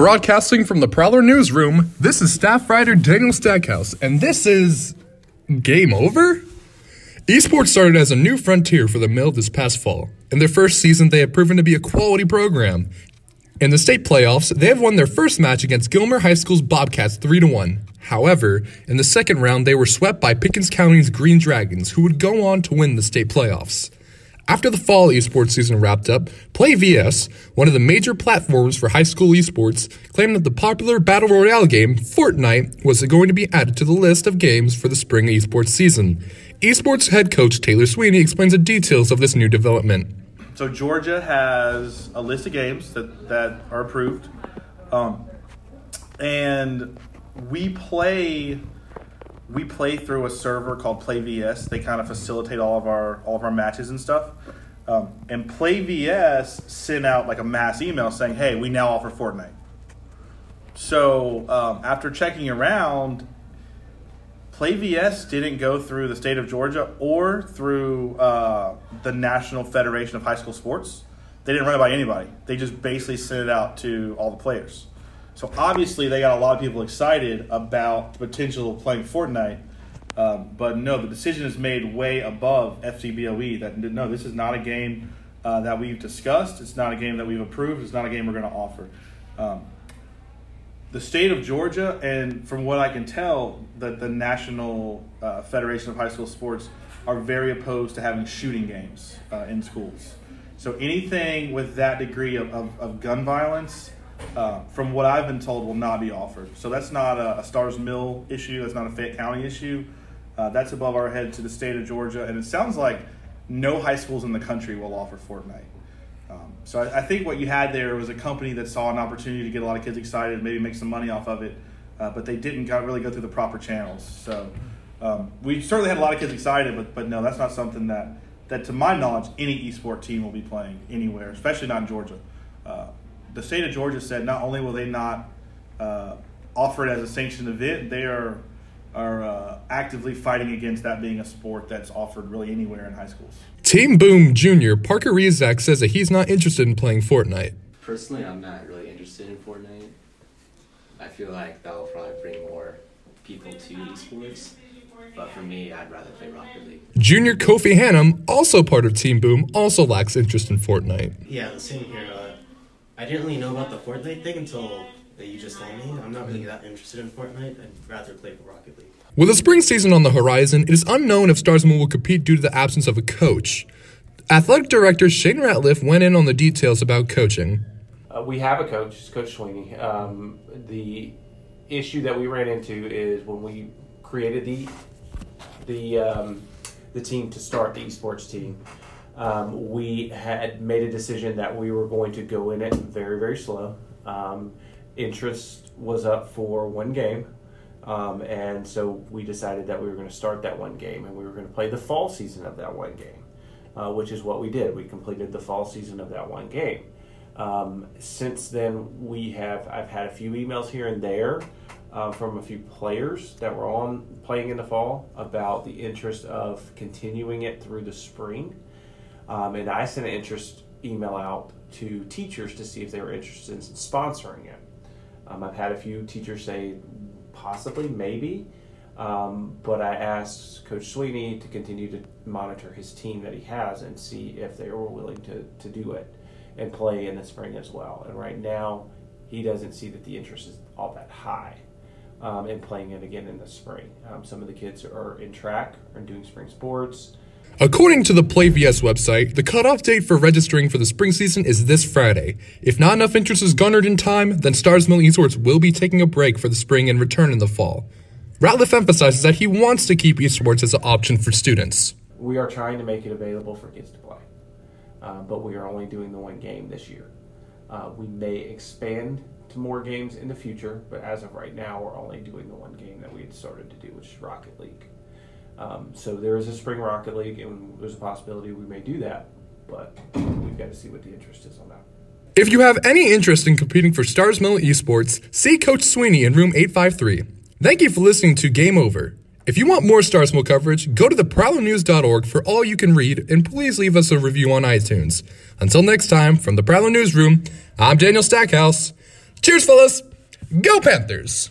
Broadcasting from the Prowler newsroom, this is staff writer Daniel Stackhouse, and this is. Game Over? Esports started as a new frontier for the Mill this past fall. In their first season, they have proven to be a quality program. In the state playoffs, they have won their first match against Gilmer High School's Bobcats 3 1. However, in the second round, they were swept by Pickens County's Green Dragons, who would go on to win the state playoffs. After the fall esports season wrapped up, PlayVS, one of the major platforms for high school esports, claimed that the popular Battle Royale game, Fortnite, was going to be added to the list of games for the spring esports season. Esports head coach Taylor Sweeney explains the details of this new development. So Georgia has a list of games that, that are approved. Um, and we play we play through a server called PlayVS. They kind of facilitate all of our all of our matches and stuff. Um, and PlayVS sent out like a mass email saying, "Hey, we now offer Fortnite." So um, after checking around, PlayVS didn't go through the state of Georgia or through uh, the National Federation of High School Sports. They didn't run it by anybody. They just basically sent it out to all the players. So obviously they got a lot of people excited about the potential of playing Fortnite. Um, but no, the decision is made way above FCBOE that no, this is not a game uh, that we've discussed. It's not a game that we've approved. It's not a game we're going to offer. Um, the state of Georgia, and from what I can tell, that the National uh, Federation of High School Sports are very opposed to having shooting games uh, in schools. So anything with that degree of, of, of gun violence uh, from what I've been told, will not be offered. So that's not a, a Starr's Mill issue. That's not a Fayette County issue. Uh, that's above our head to the state of Georgia, and it sounds like no high schools in the country will offer Fortnite. Um, so I, I, think what you had there was a company that saw an opportunity to get a lot of kids excited, maybe make some money off of it, uh, but they didn't got, really go through the proper channels. So um, we certainly had a lot of kids excited, but but no, that's not something that that to my knowledge any esport team will be playing anywhere, especially not in Georgia. Uh, the state of Georgia said not only will they not uh, offer it as a sanctioned event, they are are uh, actively fighting against that being a sport that's offered really anywhere in high schools. Team Boom Jr. Parker Rizak says that he's not interested in playing Fortnite. Personally, I'm not really interested in Fortnite. I feel like that will probably bring more people to esports. But for me, I'd rather play Rocket League. Junior Kofi Hannum, also part of Team Boom, also lacks interest in Fortnite. Yeah, the same here. I didn't really know about the Fortnite thing until that you just told me. I'm not really that interested in Fortnite. I'd rather play Rocket League. With the spring season on the horizon, it is unknown if Starr's Mill will compete due to the absence of a coach. Athletic director Shane Ratliff went in on the details about coaching. Uh, we have a coach, it's Coach Sweeney. Um, the issue that we ran into is when we created the the um, the team to start the esports team um, we had made a decision that we were going to go in it very, very slow. Um, interest was up for one game. Um, and so we decided that we were going to start that one game and we were going to play the fall season of that one game, uh, which is what we did. We completed the fall season of that one game. Um, since then, we have I've had a few emails here and there uh, from a few players that were on playing in the fall about the interest of continuing it through the spring. Um, and I sent an interest email out to teachers to see if they were interested in sponsoring it. Um, I've had a few teachers say possibly, maybe, um, but I asked Coach Sweeney to continue to monitor his team that he has and see if they were willing to, to do it and play in the spring as well. And right now, he doesn't see that the interest is all that high um, in playing it again in the spring. Um, some of the kids are in track and doing spring sports. According to the PlayVS website, the cutoff date for registering for the spring season is this Friday. If not enough interest is garnered in time, then Starr's Mill Esports will be taking a break for the spring and return in the fall. Ratliff emphasizes that he wants to keep esports as an option for students. We are trying to make it available for kids to play, uh, but we are only doing the one game this year. Uh, we may expand to more games in the future, but as of right now, we're only doing the one game that we had started to do, which is Rocket League. Um, so there is a spring rocket league, and there's a possibility we may do that, but we've got to see what the interest is on that. If you have any interest in competing for Starr's Mill Esports, see Coach Sweeney in room 853. Thank you for listening to Game Over. If you want more Starr's Mill coverage, go to theprowlernews.org for all you can read, and please leave us a review on iTunes. Until next time, from the Prowler Newsroom, I'm Daniel Stackhouse. Cheers, fellas. Go Panthers.